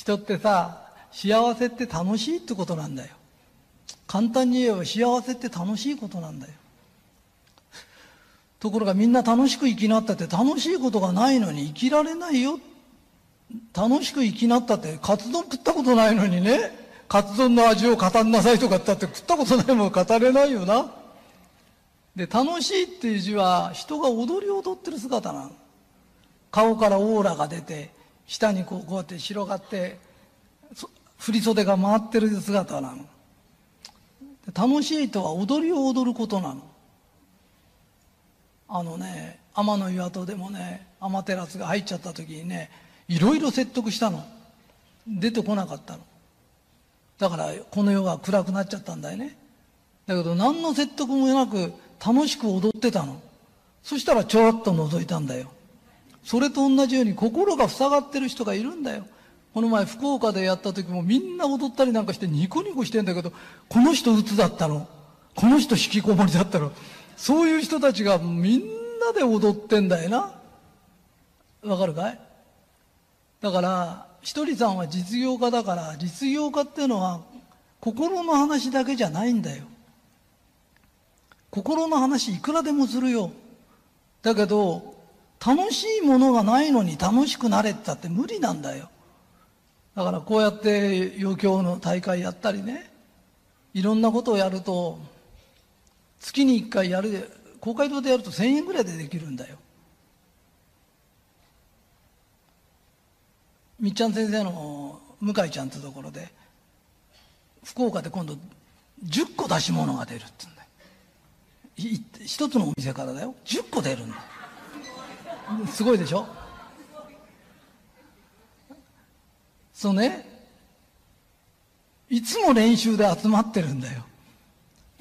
人ってさ、幸せって楽しいってことなんだよ。簡単に言えば幸せって楽しいことなんだよ。ところがみんな楽しく生きなったって楽しいことがないのに生きられないよ。楽しく生きなったってカツ丼食ったことないのにね、カツ丼の味を語んなさいとかってって食ったことないもん語れないよな。で、楽しいっていう字は人が踊り踊ってる姿なの。顔からオーラが出て、下にこうこうやって広がって、振り袖が回ってる姿なの。楽しいとは踊りを踊ることなの。あのね天の岩戸でもね天照が入っちゃった時にねいろいろ説得したの。出てこなかったの。だからこの世が暗くなっちゃったんだよね。だけど何の説得もなく楽しく踊ってたの。そしたらちょろっと覗いたんだよ。それと同じように心が塞がってる人がいるんだよこの前福岡でやった時もみんな踊ったりなんかしてニコニコしてんだけどこの人鬱だったのこの人引きこもりだったのそういう人たちがみんなで踊ってんだよな。わかるかい？だから、ひとりさんは実業家だから、実業家っていうのは心の話だけじゃないんだよ。心の話いくらでもするよ。だけど、楽しいものがないのに楽しくなれってたって無理なんだよ。だからこうやって余興の大会やったりね、いろんなことをやると、月に1回やる公会堂でやると1000円ぐらいでできるんだよ。みっちゃん先生の向井ちゃんってところで福岡で今度10個出し物が出るって言うんだよ。一つのお店からだよ。10個出るんだよ。すごいでしょ？そうねいつも練習で集まってるんだよ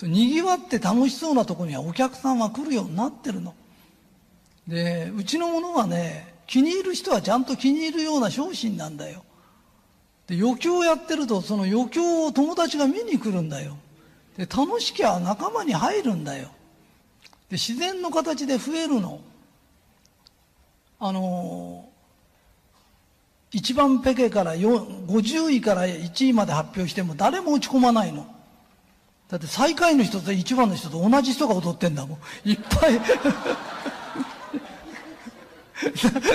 にぎわって楽しそうなとこにはお客さんは来るようになってるの。で、うちのものはね、気に入る人はちゃんと気に入るような商品なんだよ。で、余興をやってると、その余興を友達が見に来るんだよ。で、楽しきゃ仲間に入るんだよ。で、自然の形で増えるの。あの一番ペケから50位から1位まで発表しても誰も落ち込まないの。だって最下位の人と一番の人と同じ人が踊ってんだもん。いっぱい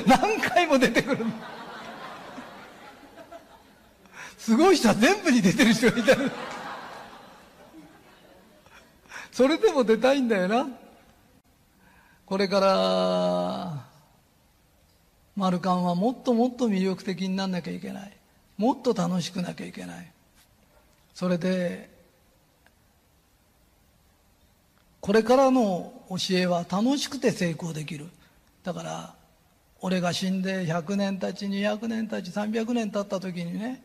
何回も出てくるすごい人は全部に出てる人がいたそれでも出たいんだよな。これから、マルカンはもっともっと魅力的になんなきゃいけない。もっと楽しくなきゃいけない。それで、これからの教えは楽しくて成功できるだから俺が死んで100年たち200年たち300年経った時にね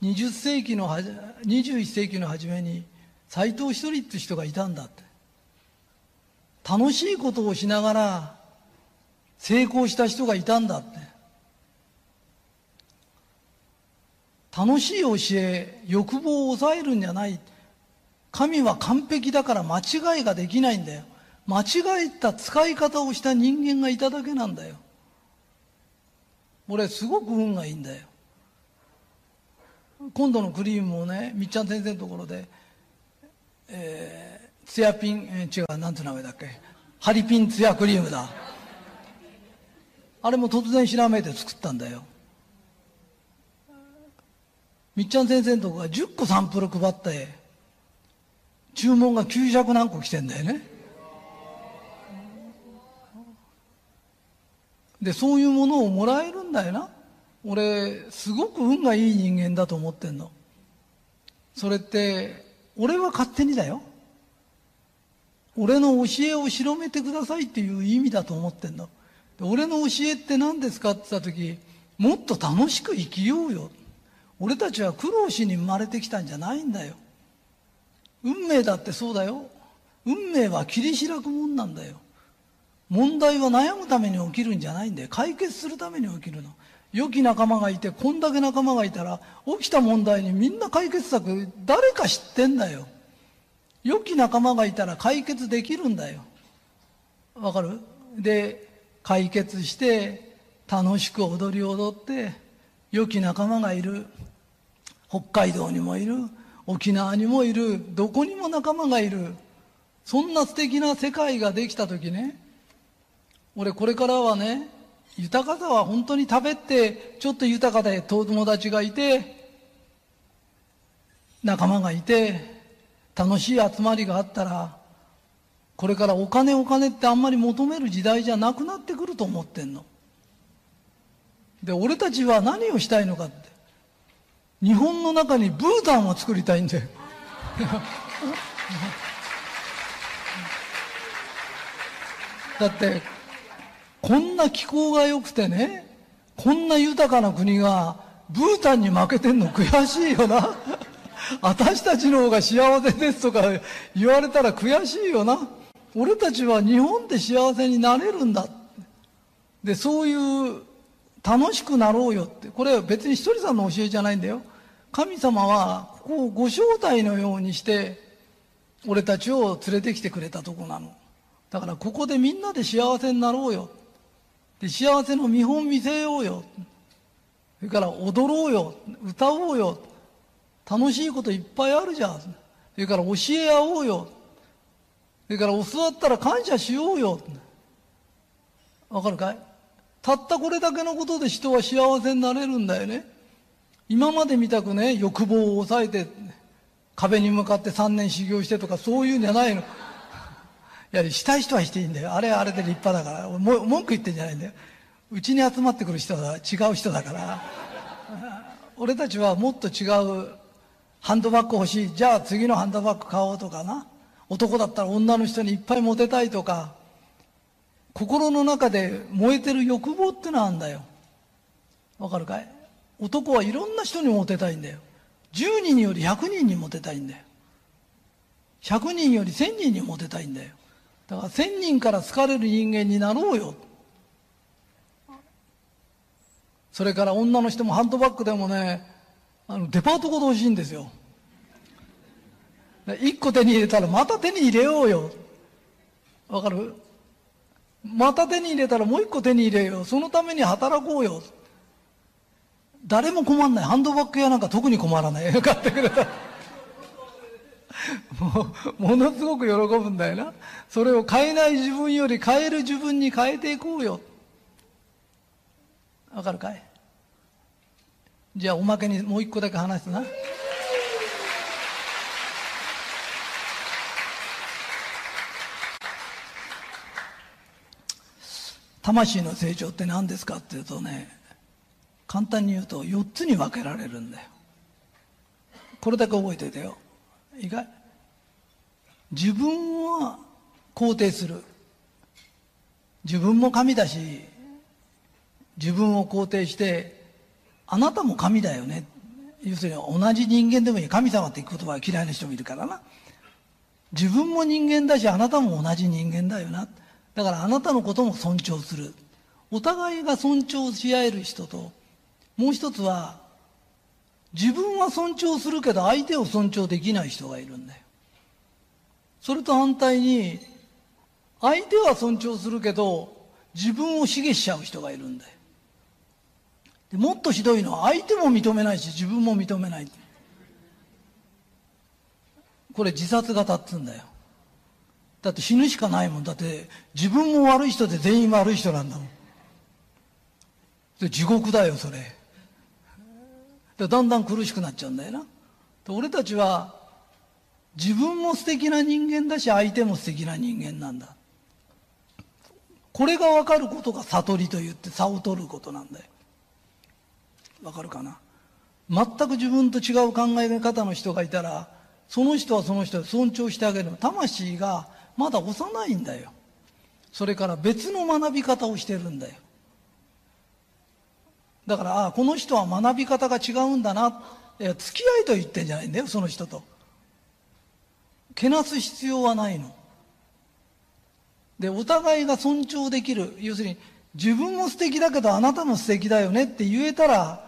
20世紀の21世紀の初めに斎藤一人って人がいたんだって楽しいことをしながら成功した人がいたんだって楽しい教え欲望を抑えるんじゃない神は完璧だから間違いができないんだよ。間違えた使い方をした人間がいただけなんだよ。俺すごく運がいいんだよ。今度のクリームもね、みっちゃん先生のところで、えー、ツヤピン、えー、違う、なんて名前だっけ。ハリピンツヤクリームだ。あれも突然ひらめいて作ったんだよ。みっちゃん先生のとこが10個サンプル配った絵。注文が900何個来てんだよね。で、そういうものをもらえるんだよな。俺、すごく運がいい人間だと思ってんの。それって、俺は勝手にだよ。俺の教えを広めてくださいっていう意味だと思ってんの。俺の教えって何ですかって言った時、もっと楽しく生きようよ。俺たちは苦労しに生まれてきたんじゃないんだよ。運命だってそうだよ。運命は切り開くもんなんだよ。問題は悩むために起きるんじゃないんだよ。解決するために起きるの。良き仲間がいて、こんだけ仲間がいたら、起きた問題にみんな解決策、誰か知ってんだよ。良き仲間がいたら解決できるんだよ。わかる？で、解決して、楽しく踊り踊って、良き仲間がいる。北海道にもいる。沖縄にもいる。どこにも仲間がいる。そんな素敵な世界ができた時ね、俺これからはね、豊かさは本当に食べて、ちょっと豊かで友達がいて、仲間がいて、楽しい集まりがあったら、これからお金お金ってあんまり求める時代じゃなくなってくると思ってんの。で、俺たちは何をしたいのかって。日本の中にブータンを作りたいんだよ。だってこんな気候が良くてねこんな豊かな国がブータンに負けてんの悔しいよな 私たちの方が幸せですとか言われたら悔しいよな俺たちは日本で幸せになれるんだでそういう楽しくなろうよってこれは別にひとりさんの教えじゃないんだよ神様はここをご招待のようにして俺たちを連れてきてくれたとこなのだからここでみんなで幸せになろうよ。で幸せの見本見せようよ。それから踊ろうよ。歌おうよ。楽しいこといっぱいあるじゃん。それから教え合おうよ。それから教わったら感謝しようよ。わかるかい？たったこれだけのことで人は幸せになれるんだよね。今までみたくね、欲望を抑えて、壁に向かって3年修行してとかそういうんじゃないの。いや、したい人はしていいんだよ。あれはあれで立派だから。文句言ってんじゃないんだよ。うちに集まってくる人は違う人だから。俺たちはもっと違うハンドバッグ欲しい。じゃあ次のハンドバッグ買おうとかな。男だったら女の人にいっぱいモテたいとか。心の中で燃えてる欲望ってのはあるんだよ。わかるかい？男はいろんな人にモテたいんだよ。10人より100人にモテたいんだよ。100人より1000人にモテたいんだよ。だから千人から好かれる人間になろうよ。それから女の人もハンドバッグでもね、あのデパートごと欲しいんですよ。一個手に入れたらまた手に入れようよ。わかる？また手に入れたらもう一個手に入れよう。そのために働こうよ。誰も困んない。ハンドバッグ屋なんか特に困らない。買ってくれた。もう、ものすごく喜ぶんだよな。それを変えない自分より変える自分に変えていこうよ。わかるかい？じゃあおまけにもう一個だけ話すな。魂の成長って何ですかっていうとね、簡単に言うと4つに分けられるんだよ。これだけ覚えておいてよ。いいかい自分は肯定する。自分も神だし自分を肯定してあなたも神だよね。要するに同じ人間でもいい。神様って言葉は嫌いな人もいるからな。自分も人間だしあなたも同じ人間だよな。だからあなたのことも尊重するお互いが尊重し合える人ともう一つは自分は尊重するけど相手を尊重できない人がいるんだよ。それと反対に、相手は尊重するけど、自分を卑下しちゃう人がいるんだよ。でもっとひどいのは相手も認めないし自分も認めない。これ自殺型っつうんだよ。だって死ぬしかないもん。だって自分も悪い人で全員悪い人なんだもん。で地獄だよ、それ。でだんだん苦しくなっちゃうんだよな。俺たちは自分も素敵な人間だし相手も素敵な人間なんだ。これが分かることが悟りと言って差を取ることなんだよ。わかるかな？全く自分と違う考え方の人がいたら、その人はその人を尊重してあげる。魂がまだ幼いんだよ。それから別の学び方をしてるんだよ。だから、ああ、この人は学び方が違うんだな。いや、付き合いと言ってんじゃないんだよ、その人と。けなす必要はないの。で、お互いが尊重できる。要するに、自分も素敵だけどあなたも素敵だよねって言えたら、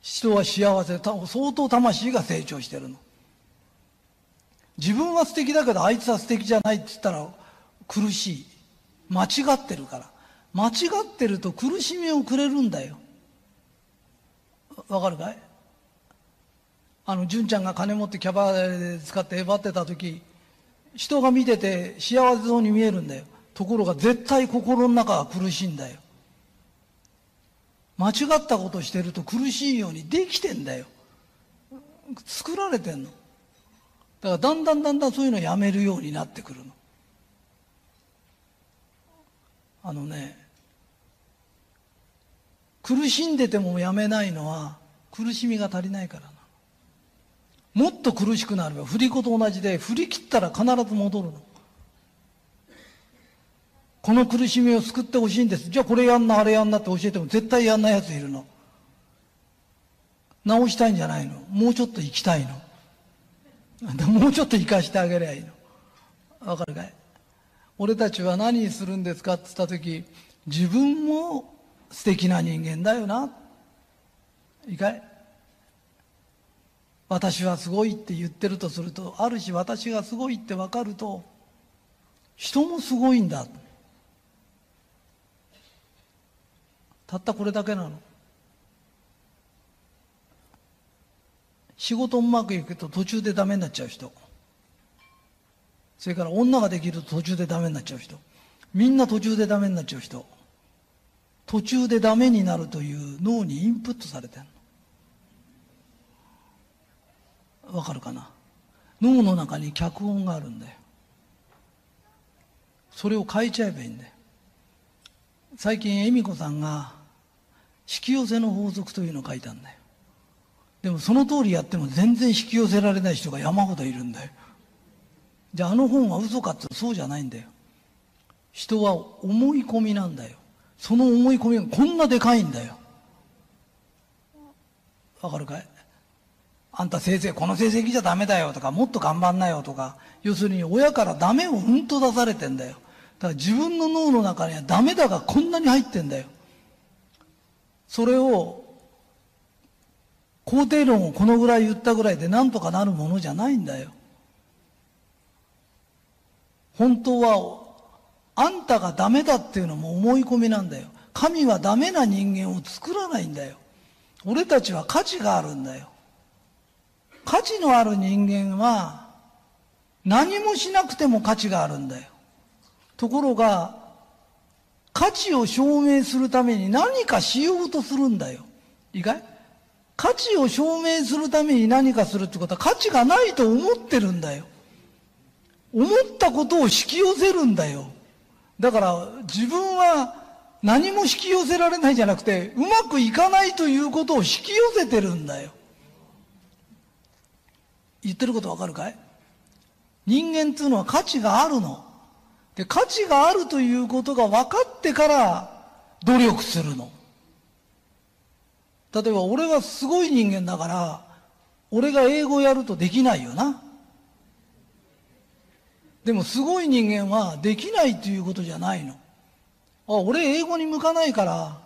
人は幸せ、相当魂が成長してるの。自分は素敵だけどあいつは素敵じゃないって言ったら苦しい。間違ってるから。間違ってると苦しみをくれるんだよ。わかるかい？あの、純ちゃんが金持ってキャバで使ってえばってた時、人が見てて幸せそうに見えるんだよ。ところが絶対心の中は苦しいんだよ。間違ったことしてると苦しいようにできてんだよ。作られてんの。だからだんだんだんだんそういうのをやめるようになってくるの。あのね、苦しんでてもやめないのは苦しみが足りないからな。もっと苦しくなれば振り子と同じで振り切ったら必ず戻るの。この苦しみを救ってほしいんです。じゃあこれやんな、あれやんなって教えても絶対やんない奴いるの。直したいんじゃないの。もうちょっと生きたいの。もうちょっと生かしてあげりゃいいの。わかるかい？俺たちは何するんですかって言った時、自分も素敵な人間だよな。いいかい？私はすごいって言ってるとすると、あるし私がすごいって分かると、人もすごいんだ。たったこれだけなの。仕事うまくいくと途中でダメになっちゃう人。それから女ができると途中でダメになっちゃう人。みんな途中でダメになっちゃう人。途中でダメになるという脳にインプットされてるの。わかるかな？脳の中に脚本があるんだよ。それを変えちゃえばいいんだよ。最近恵美子さんが引き寄せの法則というのを書いたんだよ。でもその通りやっても全然引き寄せられない人が山ほどいるんだよ。じゃああの本は嘘かってそうじゃないんだよ。人は思い込みなんだよ。その思い込みがこんなでかいんだよ。わかるかい？あんた先生、この成績じゃダメだよとか、もっと頑張んなよとか、要するに親からダメをうんと出されてんだよ。だから自分の脳の中にはダメだがこんなに入ってんだよ。それを、肯定論をこのぐらい言ったぐらいでなんとかなるものじゃないんだよ。本当は、あんたがダメだっていうのも思い込みなんだよ。神はダメな人間を作らないんだよ。俺たちは価値があるんだよ。価値のある人間は、何もしなくても価値があるんだよ。ところが、価値を証明するために何かしようとするんだよ。いいかい価値を証明するために何かするってことは価値がないと思ってるんだよ。思ったことを引き寄せるんだよ。だから自分は何も引き寄せられないじゃなくて、うまくいかないということを引き寄せてるんだよ。言ってることわかるかい？人間っていうのは価値があるの。で、価値があるということが分かってから努力するの。例えば俺はすごい人間だから、俺が英語やるとできないよな。でもすごい人間はできないということじゃないの。あ、俺英語に向かないから、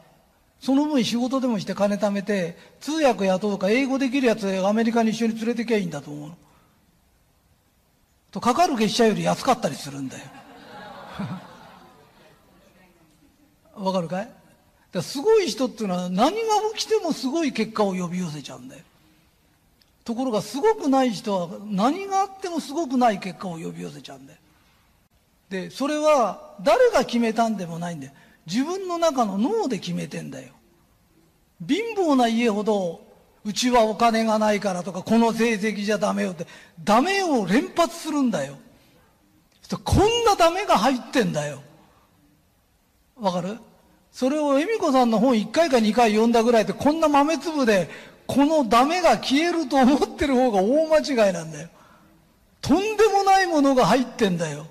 その分仕事でもして金貯めて、通訳雇うか英語できるやつアメリカに一緒に連れてきゃいいんだと思う。と、かかる月謝より安かったりするんだよ。わかるかい？だすごい人っていうのは何が起きてもすごい結果を呼び寄せちゃうんだよ。ところがすごくない人は何があってもすごくない結果を呼び寄せちゃうんだよ。で、それは誰が決めたんでもないんだよ。自分の中の脳で決めてんだよ。貧乏な家ほど、うちはお金がないからとか、この成績じゃダメよって、ダメを連発するんだよ。こんなダメが入ってんだよ。わかる？それを恵美子さんの本1回か2回読んだぐらいで、こんな豆粒で、このダメが消えると思ってる方が大間違いなんだよ。とんでもないものが入ってんだよ。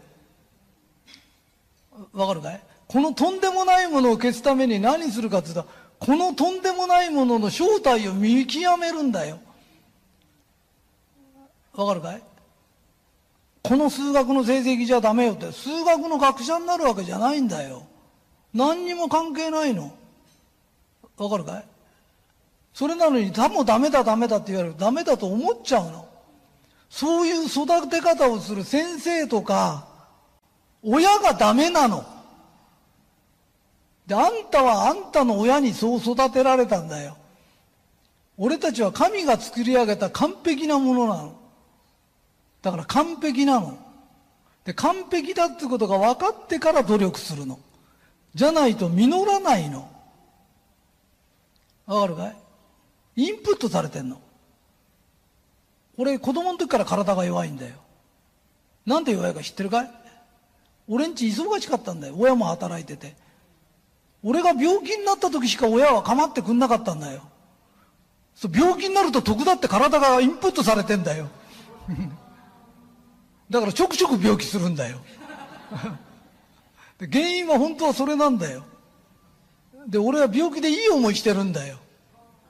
わかるかい？このとんでもないものを消すために何するかって言ったら、このとんでもないものの正体を見極めるんだよ。わかるかい？この数学の成績じゃダメよって、数学の学者になるわけじゃないんだよ。何にも関係ないの？わかるかい？それなのに、多分ダメだダメだって言われるダメだと思っちゃうの。そういう育て方をする先生とか、親がダメなの。で、あんたはあんたの親にそう育てられたんだよ。俺たちは神が作り上げた完璧なものなの。だから完璧なの。で、完璧だってことが分かってから努力するの。じゃないと実らないの。わかるかい？インプットされてんの。俺、子供の時から体が弱いんだよ。なんで弱いか知ってるかい？俺んち忙しかったんだよ。親も働いてて。俺が病気になった時しか親は構ってくんなかったんだよ。そう病気になると得だって体がインプットされてんだよ。だからちょくちょく病気するんだよ。原因は本当はそれなんだよ。で、俺は病気でいい思いしてるんだよ。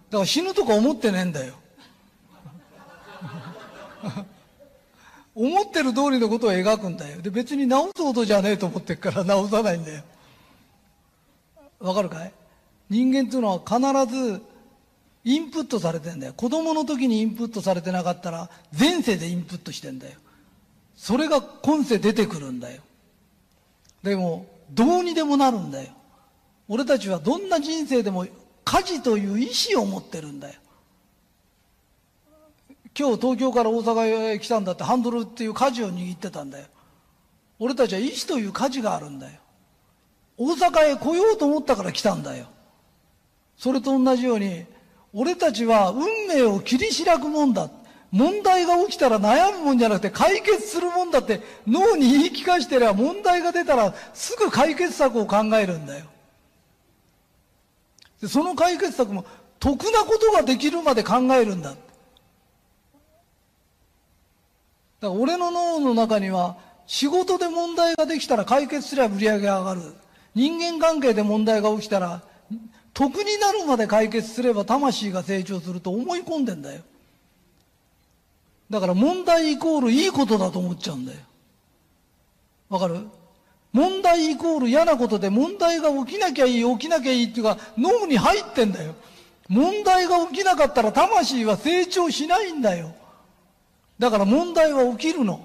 だから死ぬとか思ってねえんだよ。思ってる通りのことを描くんだよ。で、別に治すほどじゃねえと思ってるから治さないんだよ。わかるかい？人間っていうのは必ずインプットされてんだよ。子供の時にインプットされてなかったら前世でインプットしてんだよ。それが今世出てくるんだよ。でも、どうにでもなるんだよ。俺たちはどんな人生でも家事という意志を持ってるんだよ。今日東京から大阪へ来たんだってハンドルっていう舵を握ってたんだよ。俺たちは意志という舵があるんだよ。大阪へ来ようと思ったから来たんだよ。それと同じように、俺たちは運命を切り開くもんだ。問題が起きたら悩むもんじゃなくて解決するもんだって脳に言い聞かしてりゃ問題が出たらすぐ解決策を考えるんだよ。でその解決策も得なことができるまで考えるんだ。だから俺の脳の中には仕事で問題ができたら解決すれば売り上げが上がる。人間関係で問題が起きたら得になるまで解決すれば魂が成長すると思い込んでんだよ。だから問題イコールいいことだと思っちゃうんだよ。わかる？問題イコール嫌なことで問題が起きなきゃいい、起きなきゃいいっていうか脳に入ってんだよ。問題が起きなかったら魂は成長しないんだよ。だから問題は起きるの。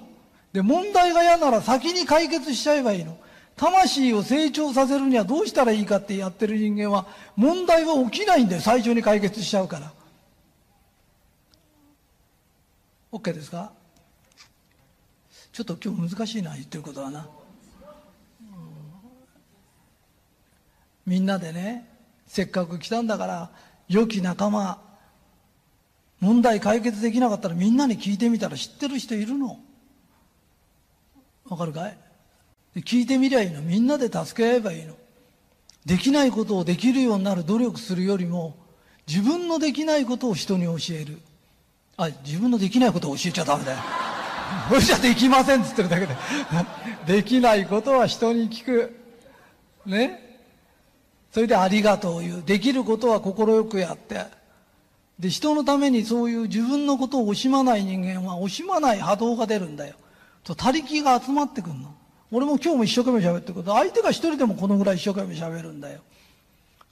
で、問題が嫌なら先に解決しちゃえばいいの。魂を成長させるにはどうしたらいいかってやってる人間は問題は起きないんだよ。最初に解決しちゃうから。OK ですか？ちょっと今日難しいな言ってることはな、みんなでねせっかく来たんだから良き仲間問題解決できなかったらみんなに聞いてみたら知ってる人いるの？わかるかい？聞いてみりゃいいの。みんなで助け合えばいいの。できないことをできるようになる努力するよりも自分のできないことを人に教える。あ、自分のできないことを教えちゃダメだよ。じゃできませんっつってるだけで。できないことは人に聞く。ね？それでありがとう言う。できることは快くやって。で、人のためにそういう自分のことを惜しまない人間は惜しまない波動が出るんだよ。と、他力が集まってくるの。俺も今日も一生懸命喋ってること、相手が一人でもこのぐらい一生懸命喋るんだよ。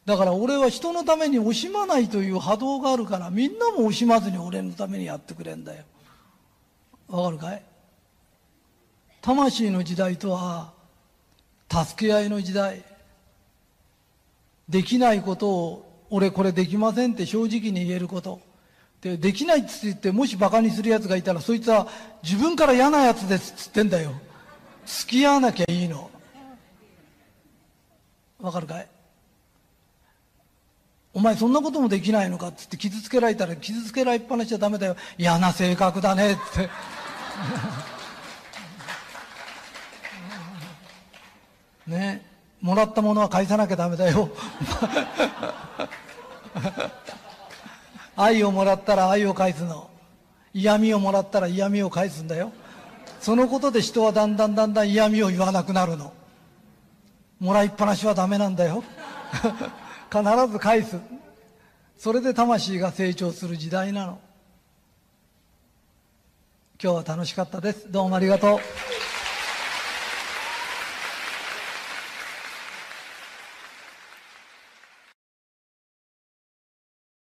だから俺は人のために惜しまないという波動があるからみんなも惜しまずに俺のためにやってくれんだよ。わかるかい？魂の時代とは助け合いの時代。できないことを俺これできませんって正直に言えること。でできないっつってもしバカにする奴がいたらそいつは自分から嫌な奴ですっつってんだよ。付き合わなきゃいいの。わかるかい？お前そんなこともできないのかってって傷つけられたら傷つけられっぱなしじゃダメだよ。嫌な性格だねって。ねもらったものは返さなきゃダメだよ。愛をもらったら愛を返すの。嫌味をもらったら嫌味を返すんだよ。そのことで人はだんだんだんだん嫌味を言わなくなるの。もらいっぱなしはダメなんだよ。必ず返す。それで魂が成長する時代なの。今日は楽しかったです。どうもありがとう。